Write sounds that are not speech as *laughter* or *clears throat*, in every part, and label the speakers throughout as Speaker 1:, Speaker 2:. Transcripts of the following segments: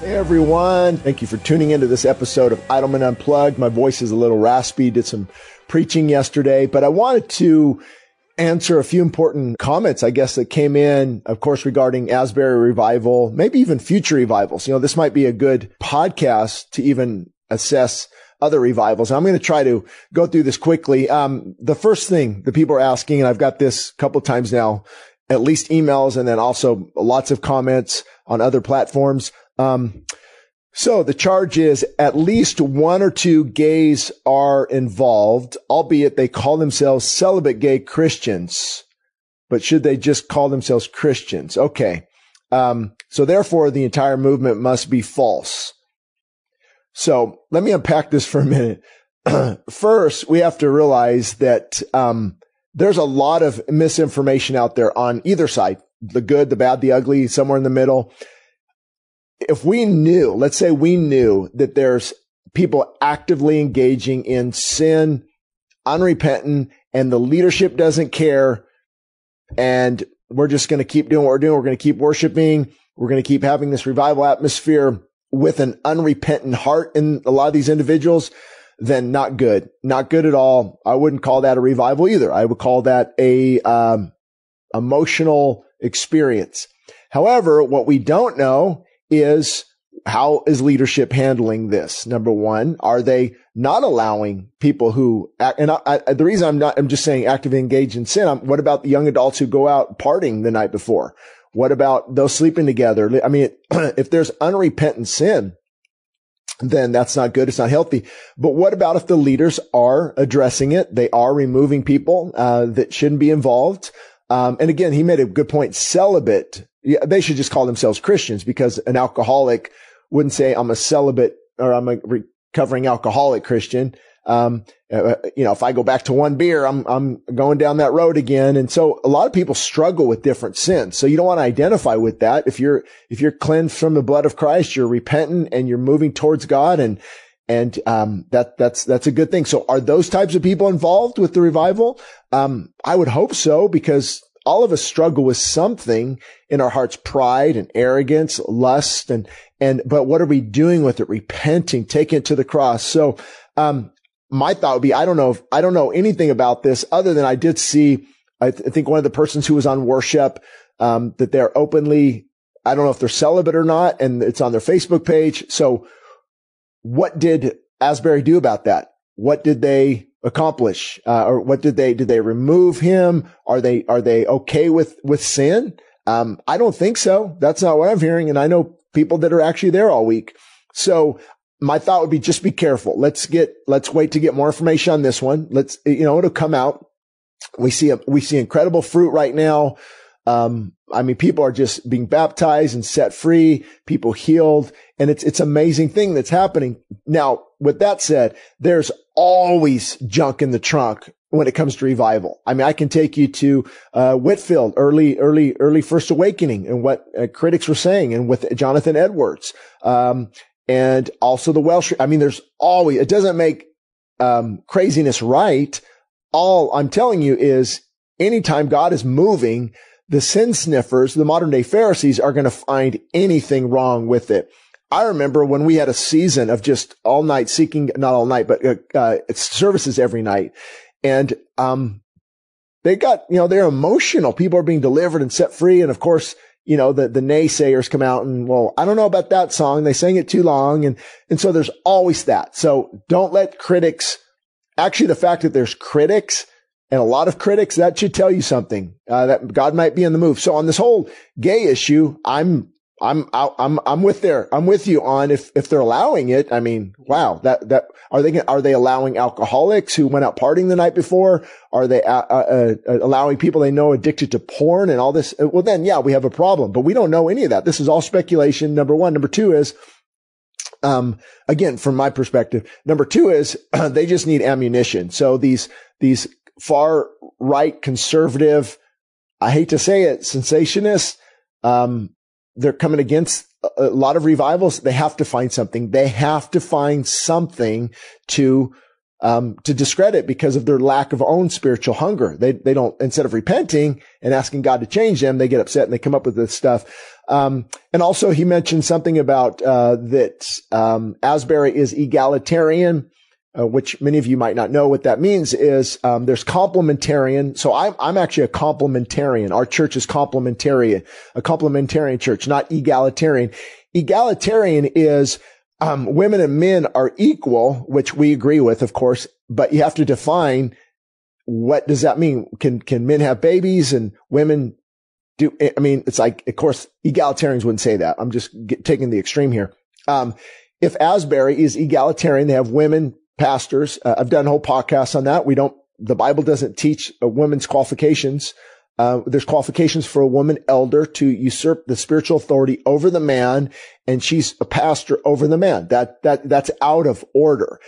Speaker 1: Hey everyone, thank you for tuning into this episode of Idleman Unplugged. My voice is a little raspy, did some preaching yesterday, but I wanted to answer a few important comments, I guess, that came in, of course, regarding Asbury revival, maybe even future revivals. You know, this might be a good podcast to even assess other revivals. I'm going to try to go through this quickly. Um, the first thing that people are asking, and I've got this a couple times now, at least emails and then also lots of comments on other platforms. Um, so the charge is at least one or two gays are involved, albeit they call themselves celibate gay Christians. But should they just call themselves Christians? Okay. Um, so therefore the entire movement must be false. So let me unpack this for a minute. *clears throat* First, we have to realize that, um, there's a lot of misinformation out there on either side, the good, the bad, the ugly, somewhere in the middle if we knew, let's say we knew that there's people actively engaging in sin, unrepentant, and the leadership doesn't care, and we're just going to keep doing what we're doing. We're going to keep worshiping. We're going to keep having this revival atmosphere with an unrepentant heart in a lot of these individuals, then not good, not good at all. I wouldn't call that a revival either. I would call that a um, emotional experience. However, what we don't know is how is leadership handling this? Number one, are they not allowing people who, and I, I, the reason I'm not, I'm just saying actively engaged in sin. I'm, what about the young adults who go out partying the night before? What about those sleeping together? I mean, *clears throat* if there's unrepentant sin, then that's not good. It's not healthy. But what about if the leaders are addressing it? They are removing people uh, that shouldn't be involved. Um, and again, he made a good point. Celibate they should just call themselves Christians because an alcoholic wouldn't say I'm a celibate or I'm a recovering alcoholic Christian. Um, uh, you know, if I go back to one beer, I'm, I'm going down that road again. And so a lot of people struggle with different sins. So you don't want to identify with that. If you're, if you're cleansed from the blood of Christ, you're repentant and you're moving towards God and, and, um, that, that's, that's a good thing. So are those types of people involved with the revival? Um, I would hope so because all of us struggle with something in our hearts, pride and arrogance, lust, and, and, but what are we doing with it? Repenting, taking it to the cross. So, um, my thought would be, I don't know if, I don't know anything about this other than I did see, I, th- I think one of the persons who was on worship, um, that they're openly, I don't know if they're celibate or not, and it's on their Facebook page. So what did Asbury do about that? What did they accomplish? Uh, or what did they, did they remove him? Are they, are they okay with, with sin? Um, I don't think so. That's not what I'm hearing. And I know people that are actually there all week. So my thought would be just be careful. Let's get, let's wait to get more information on this one. Let's, you know, it'll come out. We see a, we see incredible fruit right now. Um, I mean, people are just being baptized and set free, people healed, and it's, it's amazing thing that's happening. Now, with that said, there's always junk in the trunk when it comes to revival. I mean, I can take you to uh, Whitefield, early, early, early First Awakening, and what uh, critics were saying, and with Jonathan Edwards, um, and also the Welsh. I mean, there's always it doesn't make um, craziness right. All I'm telling you is, anytime God is moving, the sin sniffers, the modern day Pharisees, are going to find anything wrong with it. I remember when we had a season of just all night seeking, not all night, but uh, uh, services every night. And, um, they got, you know, they're emotional. People are being delivered and set free. And of course, you know, the, the naysayers come out and, well, I don't know about that song. They sang it too long. And, and so there's always that. So don't let critics, actually the fact that there's critics and a lot of critics, that should tell you something, uh, that God might be in the move. So on this whole gay issue, I'm I'm I'm I'm with there. I'm with you on if if they're allowing it. I mean, wow, that that are they are they allowing alcoholics who went out partying the night before? Are they uh, uh, uh, allowing people they know addicted to porn and all this? Uh, well, then yeah, we have a problem. But we don't know any of that. This is all speculation. Number one. Number two is Um, again, from my perspective, number two is *clears throat* they just need ammunition. So these, these far right conservative, I hate to say it, sensationists, um, they're coming against a lot of revivals. They have to find something. They have to find something to, um, to discredit because of their lack of own spiritual hunger. They, they don't, instead of repenting and asking God to change them, they get upset and they come up with this stuff. Um, and also he mentioned something about, uh, that, um, Asbury is egalitarian uh, which many of you might not know what that means is um, there's complementarian. So I'm I'm actually a complementarian. Our church is complementarian, a complementarian church, not egalitarian. Egalitarian is um, women and men are equal, which we agree with, of course, but you have to define what does that mean? Can can men have babies and women do? I mean, it's like, of course, egalitarians wouldn't say that. I'm just get, taking the extreme here. Um, if Asbury is egalitarian, they have women pastors. Uh, I've done whole podcasts on that. We don't, the Bible doesn't teach a women's qualifications. Uh, there's qualifications for a woman elder to usurp the spiritual authority over the man, and she's a pastor over the man. That that that's out of order.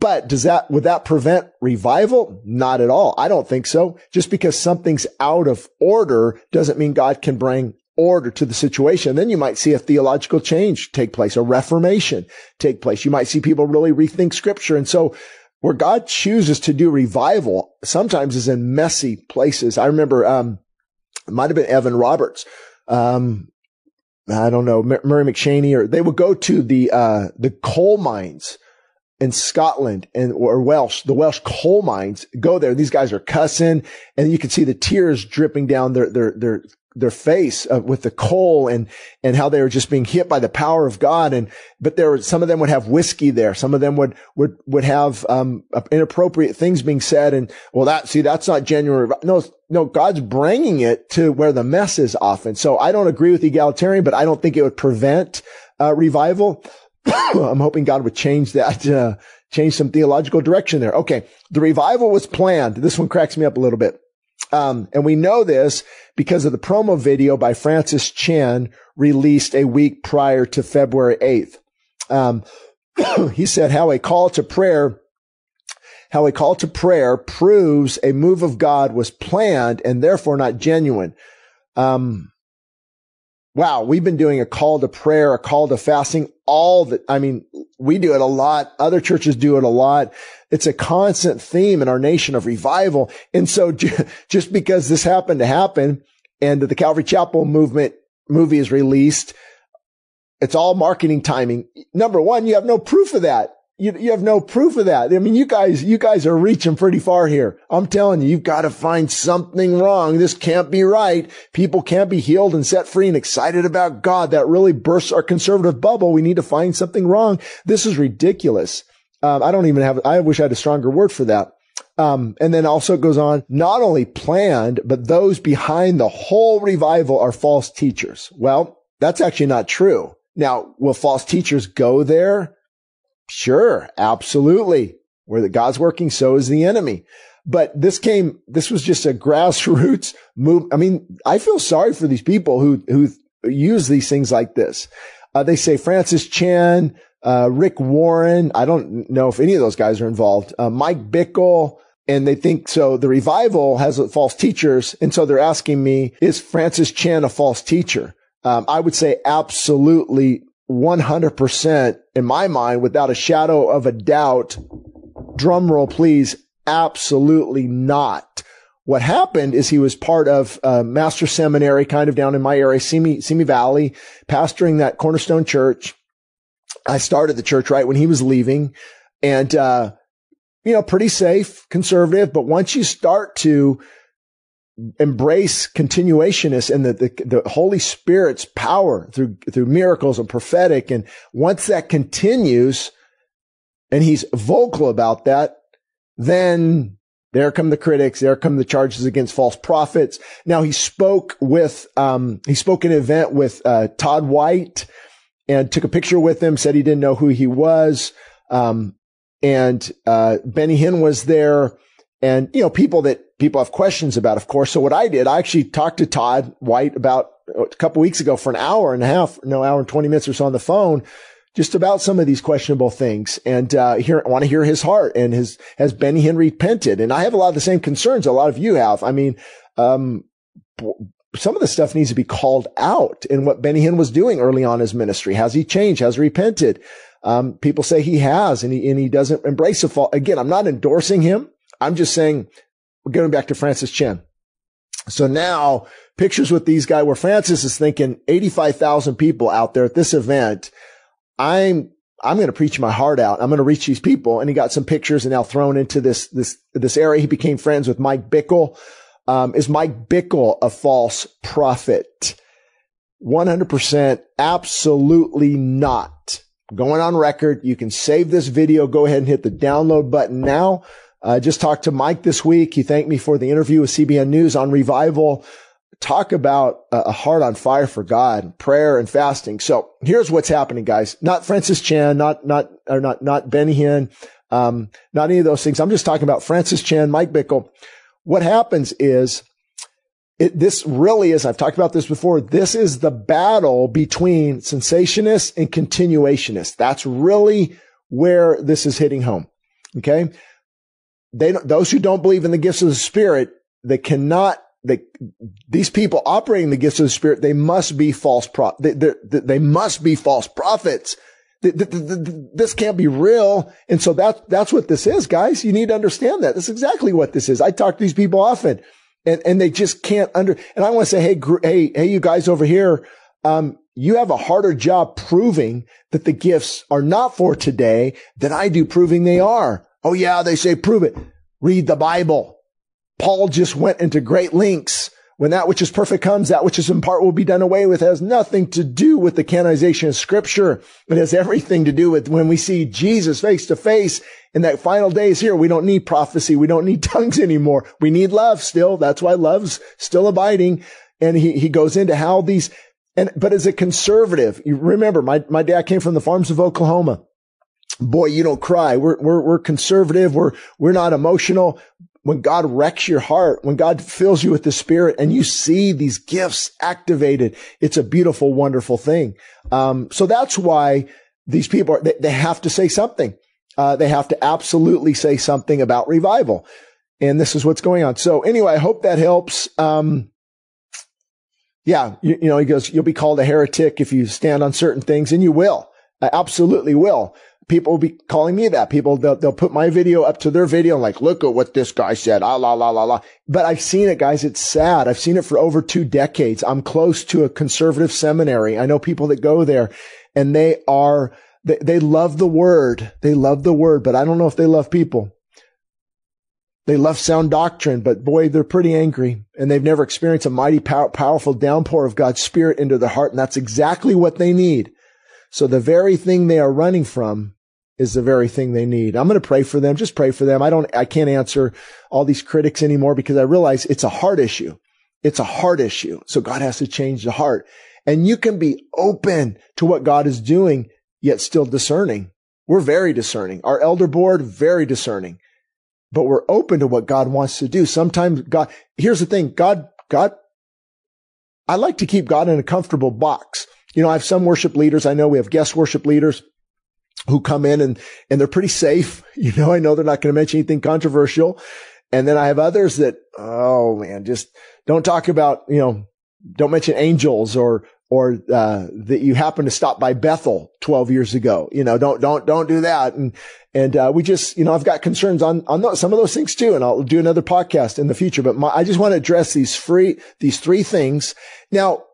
Speaker 1: But does that would that prevent revival? Not at all. I don't think so. Just because something's out of order doesn't mean God can bring order to the situation. Then you might see a theological change take place, a reformation take place. You might see people really rethink scripture. And so where God chooses to do revival sometimes is in messy places. I remember, um, it might have been Evan Roberts. Um, I don't know, Murray M'Cheyne, or they would go to the, uh, the coal mines in Scotland and or Welsh, the Welsh coal mines go there. These guys are cussing and you can see the tears dripping down their, their, their their face uh, with the coal and and how they were just being hit by the power of God. And but there were some of them would have whiskey there. Some of them would would would have um, inappropriate things being said. And well that see that's not genuine no no God's bringing it to where the mess is often. So I don't agree with egalitarian but I don't think it would prevent uh, revival. *coughs* I'm hoping God would change that uh, change some theological direction there. Okay. The revival was planned. This one cracks me up a little bit um, and we know this because of the promo video by Francis Chan released a week prior to February 8th. Um, *coughs* he said how a call to prayer, how a call to prayer proves a move of God was planned and therefore not genuine. Um, wow, we've been doing a call to prayer, a call to fasting, all that. I mean, we do it a lot. Other churches do it a lot. It's a constant theme in our nation of revival. And so *laughs* just because this happened to happen and the Calvary Chapel movement movie is released, it's all marketing timing. Number one, you have no proof of that. You, you have no proof of that. I mean, you guys, you guys are reaching pretty far here. I'm telling you, you've got to find something wrong. This can't be right. People can't be healed and set free and excited about God. That really bursts our conservative bubble. We need to find something wrong. This is ridiculous. Um, I don't even have, I wish I had a stronger word for that. Um, and then also it goes on, not only planned, but those behind the whole revival are false teachers. Well, that's actually not true. Now, will false teachers go there? Sure, absolutely. Where God's working, so is the enemy. But this came, this was just a *laughs* grassroots move. I mean, I feel sorry for these people who, who use these things like this. Uh, they say Francis Chan, uh, Rick Warren. I don't know if any of those guys are involved. Uh, Mike Bickle. And they think so. The revival has false teachers. And so they're asking me, is Francis Chan a false teacher? Um, I would say absolutely 100% in my mind, without a shadow of a doubt. Drum roll, please. Absolutely not. What happened is he was part of a master seminary kind of down in my area, Simi, Simi Valley, pastoring that Cornerstone church. I started the church right when he was leaving and, uh, you know, pretty safe, conservative. But once you start to embrace continuationists and the, the, the Holy Spirit's power through, through miracles and prophetic. And once that continues and he's vocal about that, then there come the critics. There come the charges against false prophets. Now he spoke with, um, he spoke an event with, uh, Todd White and took a picture with him, said he didn't know who he was. Um, and, uh, Benny Hinn was there and, you know, people that people have questions about, of course. So what I did, I actually talked to Todd White about a couple weeks ago for an hour and a half, no hour and 20 minutes or so on the phone just about some of these questionable things and, uh, I want to hear his heart and his, has Benny Hinn repented? And I have a lot of the same concerns a lot of you have. I mean, um, some of the stuff needs to be called out in what Benny Hinn was doing early on his ministry. Has he changed? Has he repented? Um, people say he has and he, and he doesn't embrace the fault. Again, I'm not endorsing him. I'm just saying going back to Francis Chan. So now pictures with these guys where Francis is thinking 85,000 people out there at this event. I'm, I'm going to preach my heart out. I'm going to reach these people. And he got some pictures and now thrown into this, this, this area. He became friends with Mike Bickle. Um, is Mike Bickle a false prophet? 100% absolutely not. Going on record. You can save this video. Go ahead and hit the download button now. I uh, just talked to Mike this week. He thanked me for the interview with CBN News on revival. Talk about a heart on fire for God, prayer and fasting. So here's what's happening, guys. Not Francis Chan, not, not, or not, not Benny Hinn, um, not any of those things. I'm just talking about Francis Chan, Mike Bickle. What happens is it, this really is, I've talked about this before. This is the battle between cessationists and continuationists. That's really where this is hitting home. Okay they those who don't believe in the gifts of the Spirit, they cannot. They, these people operating the gifts of the Spirit, they must be false pro. They, they, they must be false prophets. This can't be real. And so that's, that's what this is, guys. You need to understand that. That's exactly what this is. I talk to these people often and, and they just can't under, and I want to say, Hey, hey, hey, you guys over here, um, you have a harder job proving that the gifts are not for today than I do proving they are. Oh yeah, they say prove it. Read the Bible. Paul just went into great lengths. When that which is perfect comes, that which is in part will be done away with it has nothing to do with the canonization of scripture. It has everything to do with when we see Jesus face to face in that final days here. We don't need prophecy. We don't need *laughs* tongues anymore. We need love still. That's why love's still abiding. And he, he goes into how these, and, but as a conservative, you remember my, my dad came from the farms of Oklahoma boy, you don't cry. We're, we're, we're conservative. We're, we're not emotional. When God wrecks your heart, when God fills you with the spirit and you see these gifts activated, it's a beautiful, wonderful thing. Um, so that's why these people are, they, they have to say something. Uh, they have to absolutely say something about revival. And this is what's going on. So anyway, I hope that helps. Um, yeah, you, you know, he goes, you'll be called a heretic if you stand on certain things and you will. I absolutely will people will be calling me that. People, they'll, they'll put my video up to their video and like, look at what this guy said. Ah, la, la, la, la. But I've seen it, guys. It's sad. I've seen it for over two decades. I'm close to a conservative seminary. I know people that go there and they are, they, they love the word. They love the word, but I don't know if they love people. They love sound doctrine, but boy, they're pretty angry and they've never experienced a mighty power, powerful downpour of God's spirit into their heart. And that's exactly what they need. So the very thing they are running from is the very thing they need. I'm going to pray for them. Just pray for them. I don't, I can't answer all these critics anymore because I realize it's a heart issue. It's a heart issue. So God has to change the heart and you can be open to what God is doing, yet still discerning. We're very discerning. Our elder board, very discerning, but we're open to what God wants to do. Sometimes God, here's the thing. God, God, I like to keep God in a comfortable box. You know, I have some worship leaders. I know we have guest worship leaders who come in and, and they're pretty safe. *laughs* You know, I know they're not going to mention anything controversial. And then I have others that, oh man, just don't talk about, you know, don't mention angels or, or, uh, that you happen to stop by Bethel 12 years ago. You know, don't, don't, don't do that. And, and, uh, we just, you know, I've got concerns on, on those, some of those things too. And I'll do another podcast in the future, but my, I just want to address these free, these three things. Now,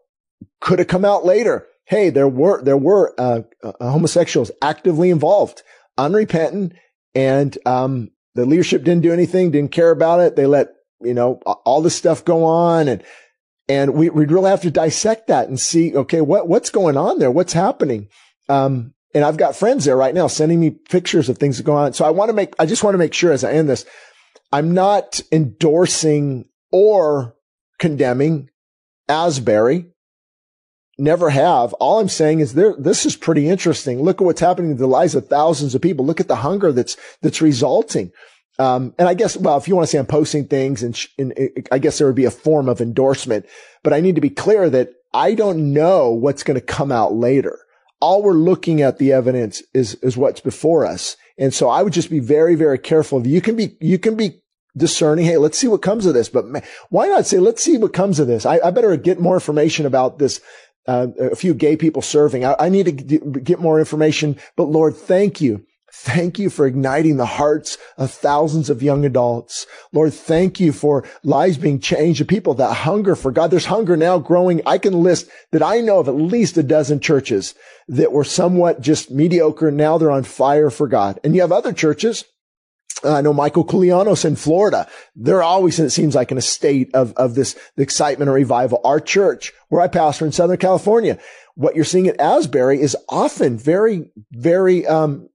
Speaker 1: could have come out later hey, there were there were uh, uh, homosexuals actively involved, unrepentant, and um, the leadership didn't do anything, didn't care about it. They let you know all this stuff go on, and and we we really have to dissect that and see, okay, what what's going on there? What's happening? Um, and I've got friends there right now sending me pictures of things that go on. So I want to make, I just want to make sure as I end this, I'm not endorsing or condemning Asbury never have. All I'm saying is there, this is pretty interesting. Look at what's happening to the lives of thousands of people. Look at the hunger that's, that's resulting. Um, and I guess, well, if you want to say I'm posting things and, sh- and it, I guess there would be a form of endorsement, but I need to be clear that I don't know what's going to come out later. all we're looking at the evidence is, is what's before us. And so I would just be very, very careful. You can be, you can be discerning. Hey, let's see what comes of this. But man, why not say, let's see what comes of this? I, I better get more information about this. Uh, a few gay people serving. I, I need to get more information. But Lord, thank you Thank you for igniting the hearts of thousands of young adults. Lord, thank you for lives being changed, of people that hunger for God. There's hunger now growing. I can list that I know of at least a dozen churches that were somewhat just mediocre. Now they're on fire for God. And you have other churches. I know Michael Koulianos in Florida. They're always, it seems like in a state of, of this excitement and revival. Our church, where I pastor in Southern California, what you're seeing at Asbury is often very, very, um,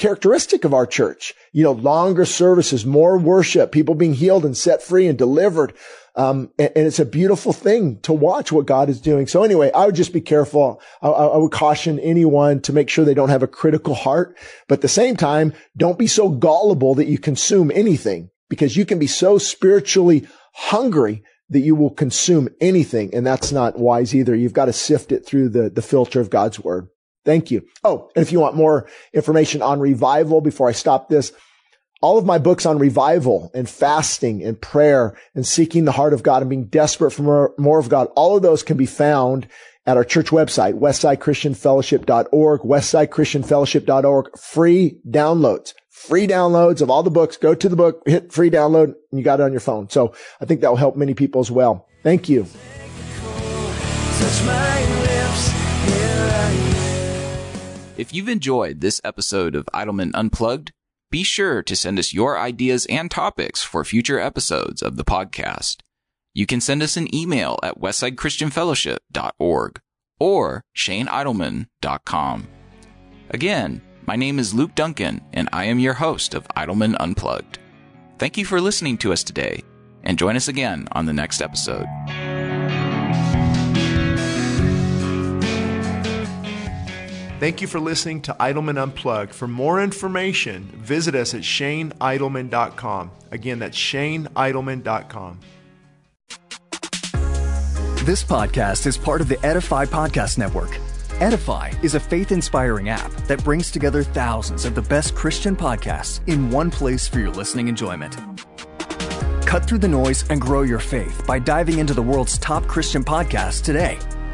Speaker 1: characteristic of our church. You know, longer services, more worship, people being healed and set free and delivered. Um, and, and, it's a beautiful thing to watch what God is doing. So anyway, I would just be careful. I, I, would caution anyone to make sure they don't have a critical heart, but at the same time, don't be so gullible that you consume anything because you can be so spiritually hungry that you will consume anything. And that's not wise either. You've got to sift it through the, the filter of God's word. Thank you. Oh, and if you want more information on revival before I stop this, all of my books on revival and fasting and prayer and seeking the heart of God and being desperate for more, more of God, all of those can be found at our church website, westsidechristianfellowship.org, westsidechristianfellowship.org, free downloads, free downloads of all the books. Go to the book, hit free download, and you got it on your phone. So I think that will help many people as well. Thank you.
Speaker 2: If you've enjoyed this episode of Idleman Unplugged, be sure to send us your ideas and topics for future episodes of the podcast. You can send us an email at westsidechristianfellowship.org or shaneidleman.com. Again, my name is Luke Duncan, and I am your host of Idleman Unplugged. Thank you for listening to us today, and join us again on the next episode.
Speaker 3: Thank you for listening to Idleman Unplugged. For more information, visit us at shaneidleman.com. Again, that's shaneidleman.com.
Speaker 4: This podcast is part of the Edify Podcast Network. Edify is a faith inspiring app that brings together thousands of the best Christian podcasts in one place for your listening enjoyment. Cut through the noise and grow your faith by diving into the world's top Christian podcasts today.